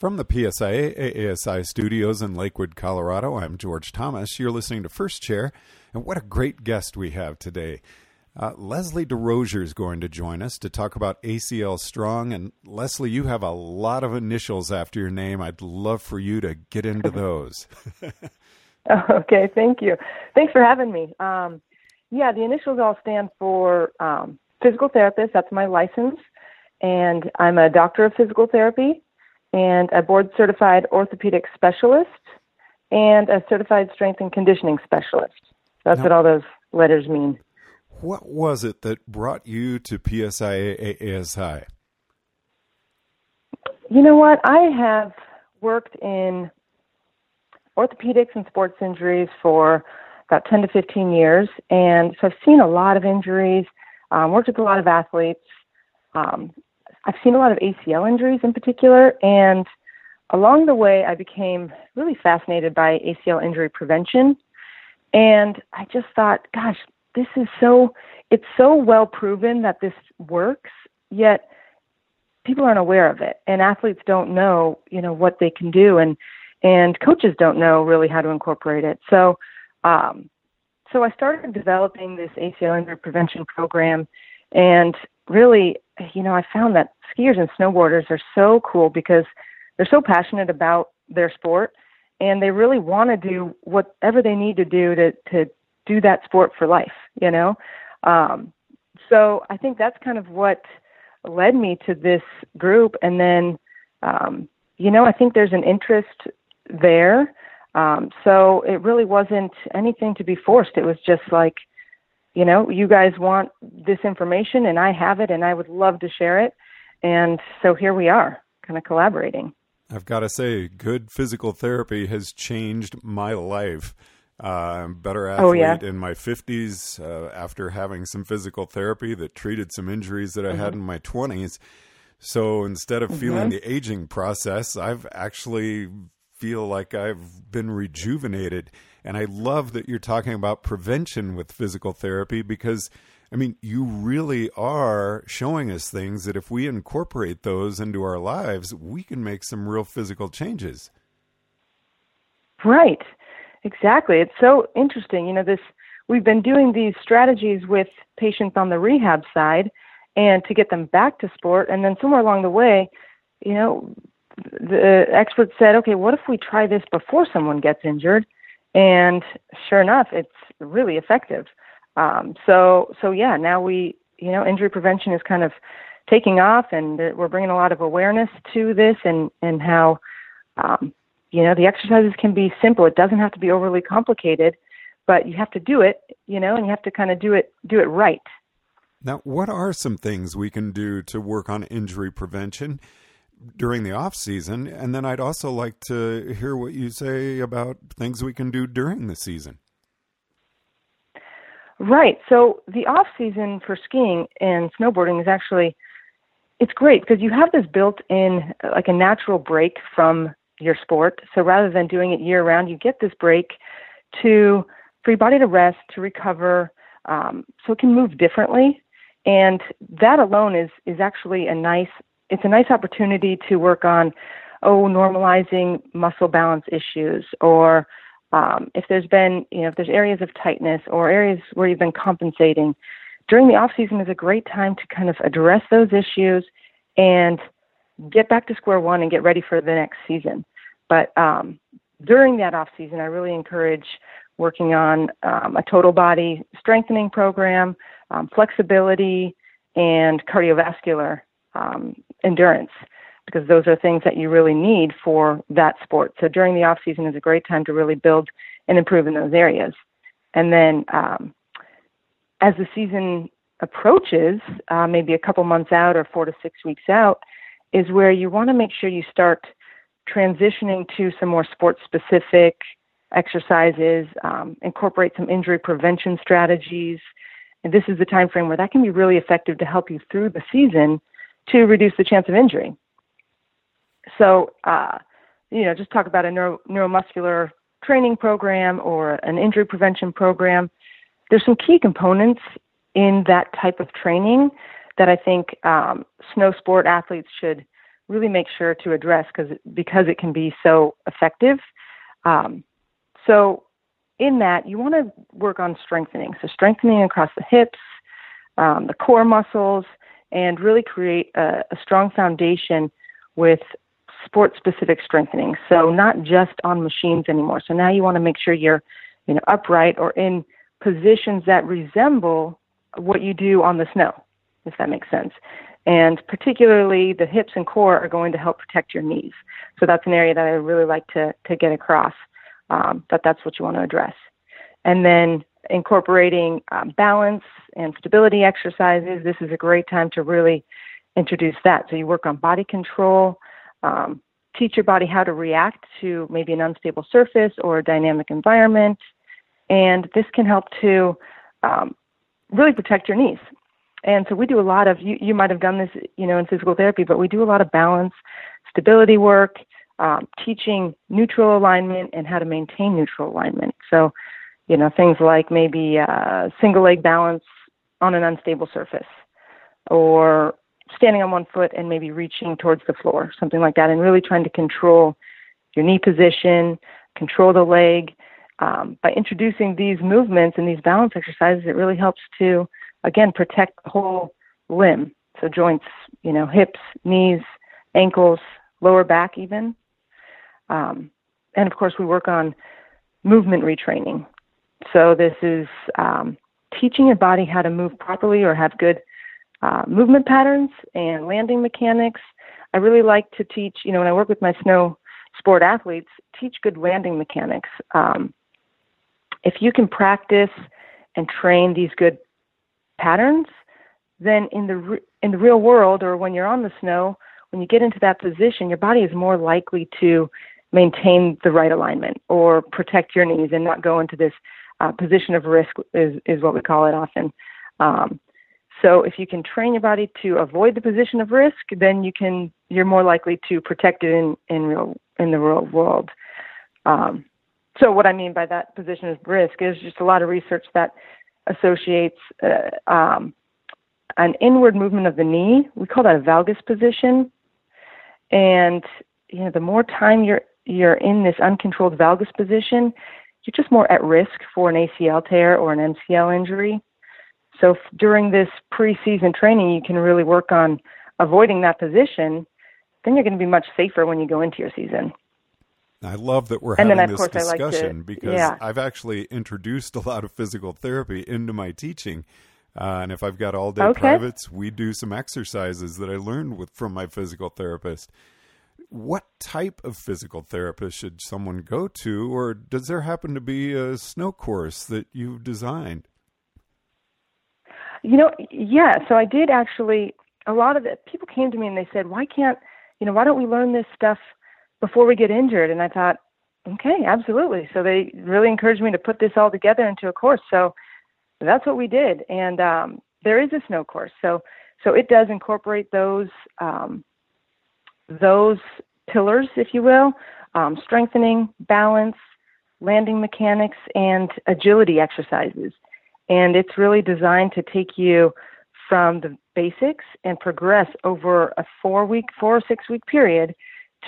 From the PSIA AASI studios in Lakewood, Colorado, I'm George Thomas. You're listening to First Chair, and what a great guest we have today. Uh, Leslie DeRozier is going to join us to talk about ACL Strong. And Leslie, you have a lot of initials after your name. I'd love for you to get into those. okay, thank you. Thanks for having me. Um, yeah, the initials all stand for um, physical therapist. That's my license. And I'm a doctor of physical therapy and a board certified orthopedic specialist and a certified strength and conditioning specialist. That's now, what all those letters mean. What was it that brought you to PSIA AASI? You know what? I have worked in orthopedics and sports injuries for about 10 to 15 years. And so I've seen a lot of injuries, um, worked with a lot of athletes. Um, I've seen a lot of ACL injuries in particular. And along the way, I became really fascinated by ACL injury prevention. And I just thought, gosh, this is so, it's so well proven that this works, yet people aren't aware of it. And athletes don't know, you know, what they can do. And, and coaches don't know really how to incorporate it. So, um, so I started developing this ACL injury prevention program, and really, you know, I found that skiers and snowboarders are so cool because they're so passionate about their sport, and they really want to do whatever they need to do to to do that sport for life. You know, um, so I think that's kind of what led me to this group, and then, um, you know, I think there's an interest there. Um, so it really wasn't anything to be forced. It was just like, you know, you guys want this information and I have it and I would love to share it. And so here we are, kind of collaborating. I've got to say, good physical therapy has changed my life. Uh, I'm a better athlete oh, yeah. in my 50s uh, after having some physical therapy that treated some injuries that I mm-hmm. had in my 20s. So instead of mm-hmm. feeling the aging process, I've actually feel like I've been rejuvenated. And I love that you're talking about prevention with physical therapy because, I mean, you really are showing us things that if we incorporate those into our lives, we can make some real physical changes. Right. Exactly. It's so interesting. You know, this we've been doing these strategies with patients on the rehab side and to get them back to sport and then somewhere along the way, you know, the experts said, okay, what if we try this before someone gets injured? And sure enough, it's really effective. Um, so, so yeah, now we, you know, injury prevention is kind of taking off, and we're bringing a lot of awareness to this, and and how, um, you know, the exercises can be simple. It doesn't have to be overly complicated, but you have to do it, you know, and you have to kind of do it do it right. Now, what are some things we can do to work on injury prevention? During the off season, and then I'd also like to hear what you say about things we can do during the season. Right. So the off season for skiing and snowboarding is actually it's great because you have this built in like a natural break from your sport. So rather than doing it year round, you get this break to for your body to rest, to recover, um, so it can move differently. And that alone is is actually a nice it's a nice opportunity to work on, oh, normalizing muscle balance issues, or um, if there's been, you know, if there's areas of tightness or areas where you've been compensating. During the off season is a great time to kind of address those issues and get back to square one and get ready for the next season. But um, during that off season, I really encourage working on um, a total body strengthening program, um, flexibility, and cardiovascular um, endurance because those are things that you really need for that sport. So during the off season is a great time to really build and improve in those areas. And then um, as the season approaches, uh, maybe a couple months out or four to six weeks out, is where you want to make sure you start transitioning to some more sport specific exercises, um, incorporate some injury prevention strategies. And this is the time frame where that can be really effective to help you through the season to reduce the chance of injury. So, uh, you know, just talk about a neuro- neuromuscular training program or an injury prevention program. There's some key components in that type of training that I think um, snow sport athletes should really make sure to address because because it can be so effective. Um, so in that, you want to work on strengthening. So strengthening across the hips, um, the core muscles, and really create a, a strong foundation with sport specific strengthening. So not just on machines anymore. So now you want to make sure you're, you know, upright or in positions that resemble what you do on the snow, if that makes sense. And particularly the hips and core are going to help protect your knees. So that's an area that I really like to, to get across um, that that's what you want to address. And then incorporating um, balance and stability exercises. This is a great time to really introduce that. So you work on body control, um, teach your body how to react to maybe an unstable surface or a dynamic environment, and this can help to um, really protect your knees. And so we do a lot of you. You might have done this, you know, in physical therapy, but we do a lot of balance, stability work, um, teaching neutral alignment and how to maintain neutral alignment. So, you know, things like maybe uh, single leg balance on an unstable surface, or standing on one foot and maybe reaching towards the floor, something like that, and really trying to control your knee position, control the leg. Um, by introducing these movements and these balance exercises, it really helps to, again, protect the whole limb. So joints, you know, hips, knees, ankles, lower back, even. Um, and of course, we work on movement retraining. So this is um, teaching your body how to move properly or have good uh, movement patterns and landing mechanics. I really like to teach, you know, when I work with my snow sport athletes, teach good landing mechanics. Um, if you can practice and train these good patterns, then in the re- in the real world or when you're on the snow, when you get into that position, your body is more likely to maintain the right alignment or protect your knees and not go into this uh, position of risk is, is what we call it often. Um, so if you can train your body to avoid the position of risk, then you can you're more likely to protect it in in real in the real world. Um, so what I mean by that position of risk is just a lot of research that associates uh, um, an inward movement of the knee. We call that a valgus position, and you know the more time you're you're in this uncontrolled valgus position, you're just more at risk for an ACL tear or an MCL injury. So f- during this preseason training, you can really work on avoiding that position. Then you're going to be much safer when you go into your season. I love that we're and having then, this discussion like to, because yeah. I've actually introduced a lot of physical therapy into my teaching. Uh, and if I've got all day okay. privates, we do some exercises that I learned with from my physical therapist what type of physical therapist should someone go to, or does there happen to be a snow course that you've designed? You know, yeah. So I did actually. A lot of the people came to me and they said, "Why can't you know? Why don't we learn this stuff before we get injured?" And I thought, okay, absolutely. So they really encouraged me to put this all together into a course. So that's what we did. And um, there is a snow course. So so it does incorporate those um, those pillars, if you will, um, strengthening, balance, landing mechanics, and agility exercises. And it's really designed to take you from the basics and progress over a four week, four or six week period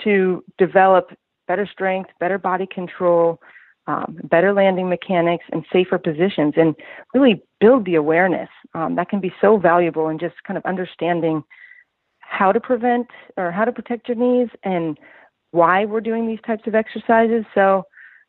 to develop better strength, better body control, um, better landing mechanics, and safer positions, and really build the awareness. Um, that can be so valuable in just kind of understanding how to prevent or how to protect your knees and why we're doing these types of exercises. So,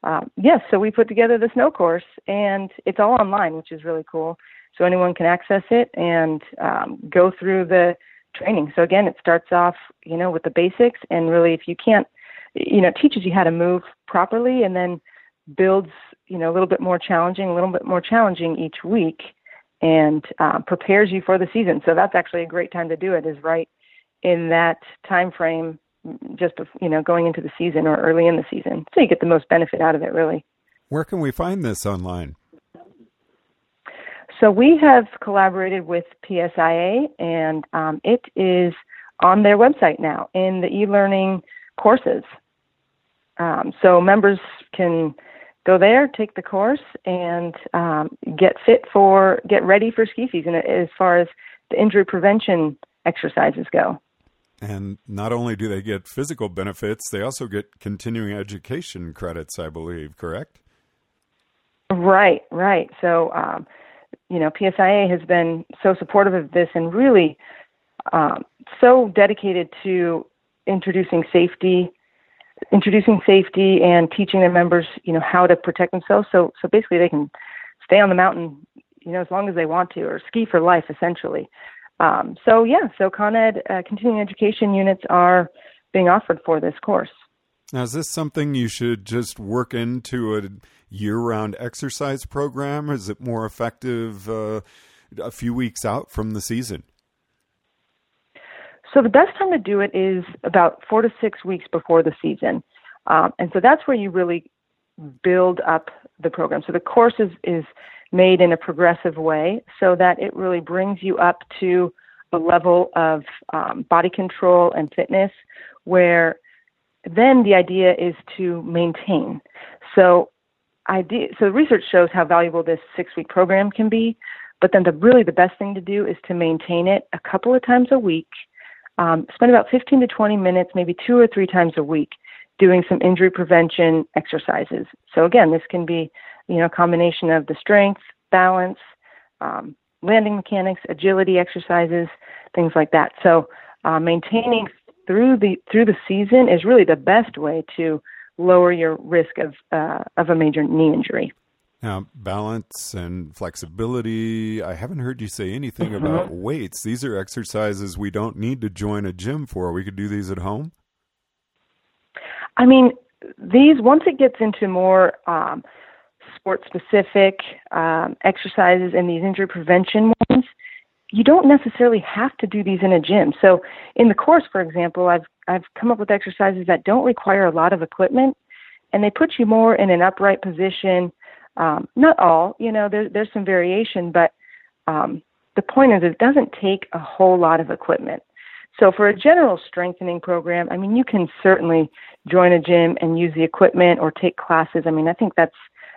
um, yes, so we put together the snow course and it's all online, which is really cool. So anyone can access it and um, go through the training. So again, it starts off, you know, with the basics and really if you can't, you know, teaches you how to move properly and then builds, you know, a little bit more challenging, a little bit more challenging each week and uh, prepares you for the season. So that's actually a great time to do it is right in that time frame just you know going into the season or early in the season so you get the most benefit out of it really. Where can we find this online? So we have collaborated with psia and um, it is on their website now in the e-learning courses. Um, so members can go there take the course and um, get fit for get ready for ski season as far as the injury prevention exercises go And not only do they get physical benefits, they also get continuing education credits, I believe, correct? Right, right. So, um, you know, PSIA has been so supportive of this and really um, so dedicated to introducing safety, introducing safety and teaching their members, you know, how to protect themselves. So, so basically, they can stay on the mountain, you know, as long as they want to, or ski for life, essentially. Um, so yeah, so Con Ed uh, continuing education units are being offered for this course. Now, is this something you should just work into a year-round exercise program? Is it more effective uh, a few weeks out from the season? So the best time to do it is about four to six weeks before the season, um, and so that's where you really build up the program. So the course is, is made in a progressive way so that it really brings you up to a level of um, body control and fitness where then the idea is to maintain. So idea, so the research shows how valuable this six week program can be, but then the really the best thing to do is to maintain it a couple of times a week. Um, spend about 15 to 20 minutes, maybe two or three times a week, doing some injury prevention exercises. So again, this can be you know, a combination of the strength, balance, um, landing mechanics, agility exercises, things like that. So uh, maintaining through the through the season is really the best way to lower your risk of uh, of a major knee injury. Now, balance and flexibility. I haven't heard you say anything mm-hmm. about weights. These are exercises we don't need to join a gym for. We could do these at home. I mean, these once it gets into more um, sport specific um, exercises and these injury prevention ones, you don't necessarily have to do these in a gym. So in the course, for example, I've I've come up with exercises that don't require a lot of equipment, and they put you more in an upright position. Um, not all, you know, there, there's some variation, but um, the point is it doesn't take a whole lot of equipment. So for a general strengthening program, I mean, you can certainly join a gym and use the equipment or take classes. I mean, I think that's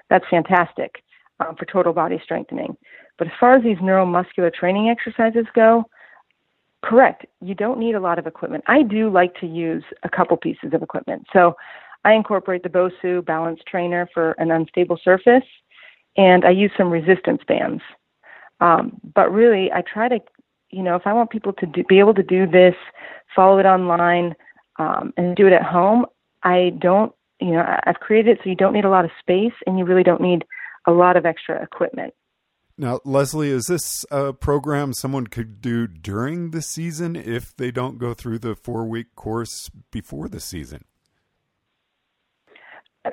that's fantastic um, for total body strengthening. But as far as these neuromuscular training exercises go, correct, you don't need a lot of equipment. I do like to use a couple pieces of equipment. So I incorporate the Bosu balance trainer for an unstable surface, and I use some resistance bands. Um, but really, I try to, you know, if I want people to do, be able to do this, follow it online, um, and do it at home, I don't you know, I've created it so you don't need a lot of space and you really don't need a lot of extra equipment. Now, Leslie, is this a program someone could do during the season if they don't go through the four week course before the season?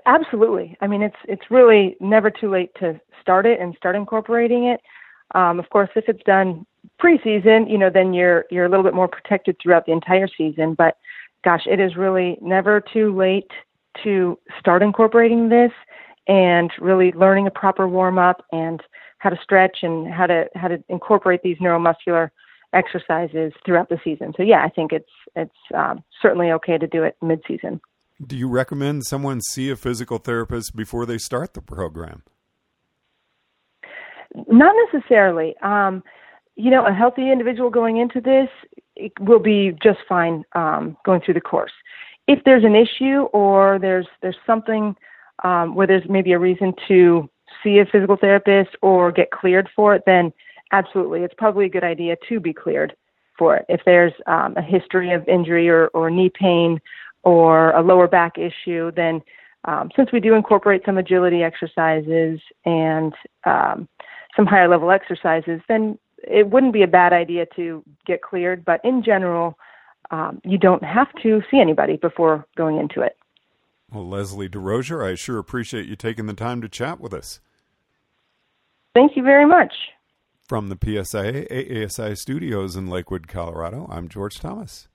Absolutely. I mean, it's it's really never too late to start it and start incorporating it. Um, of course, if it's done preseason, you know, then you're you're a little bit more protected throughout the entire season. But gosh, it is really never too late to start incorporating this and really learning a proper warm up and how to stretch and how to how to incorporate these neuromuscular exercises throughout the season. So yeah, I think it's it's um, certainly okay to do it mid season. Do you recommend someone see a physical therapist before they start the program? Not necessarily. Um, you know, a healthy individual going into this will be just fine um, going through the course if there's an issue or there's there's something um, where there's maybe a reason to see a physical therapist or get cleared for it, then absolutely, it's probably a good idea to be cleared for it. If there's um, a history of injury or, or knee pain or a lower back issue, then um, since we do incorporate some agility exercises and um, some higher level exercises, then it wouldn't be a bad idea to get cleared. But in general, um, you don't have to see anybody before going into it. Well, Leslie DeRozier, I sure appreciate you taking the time to chat with us. Thank you very much. From the PSIA AASI studios in Lakewood, Colorado, I'm George Thomas.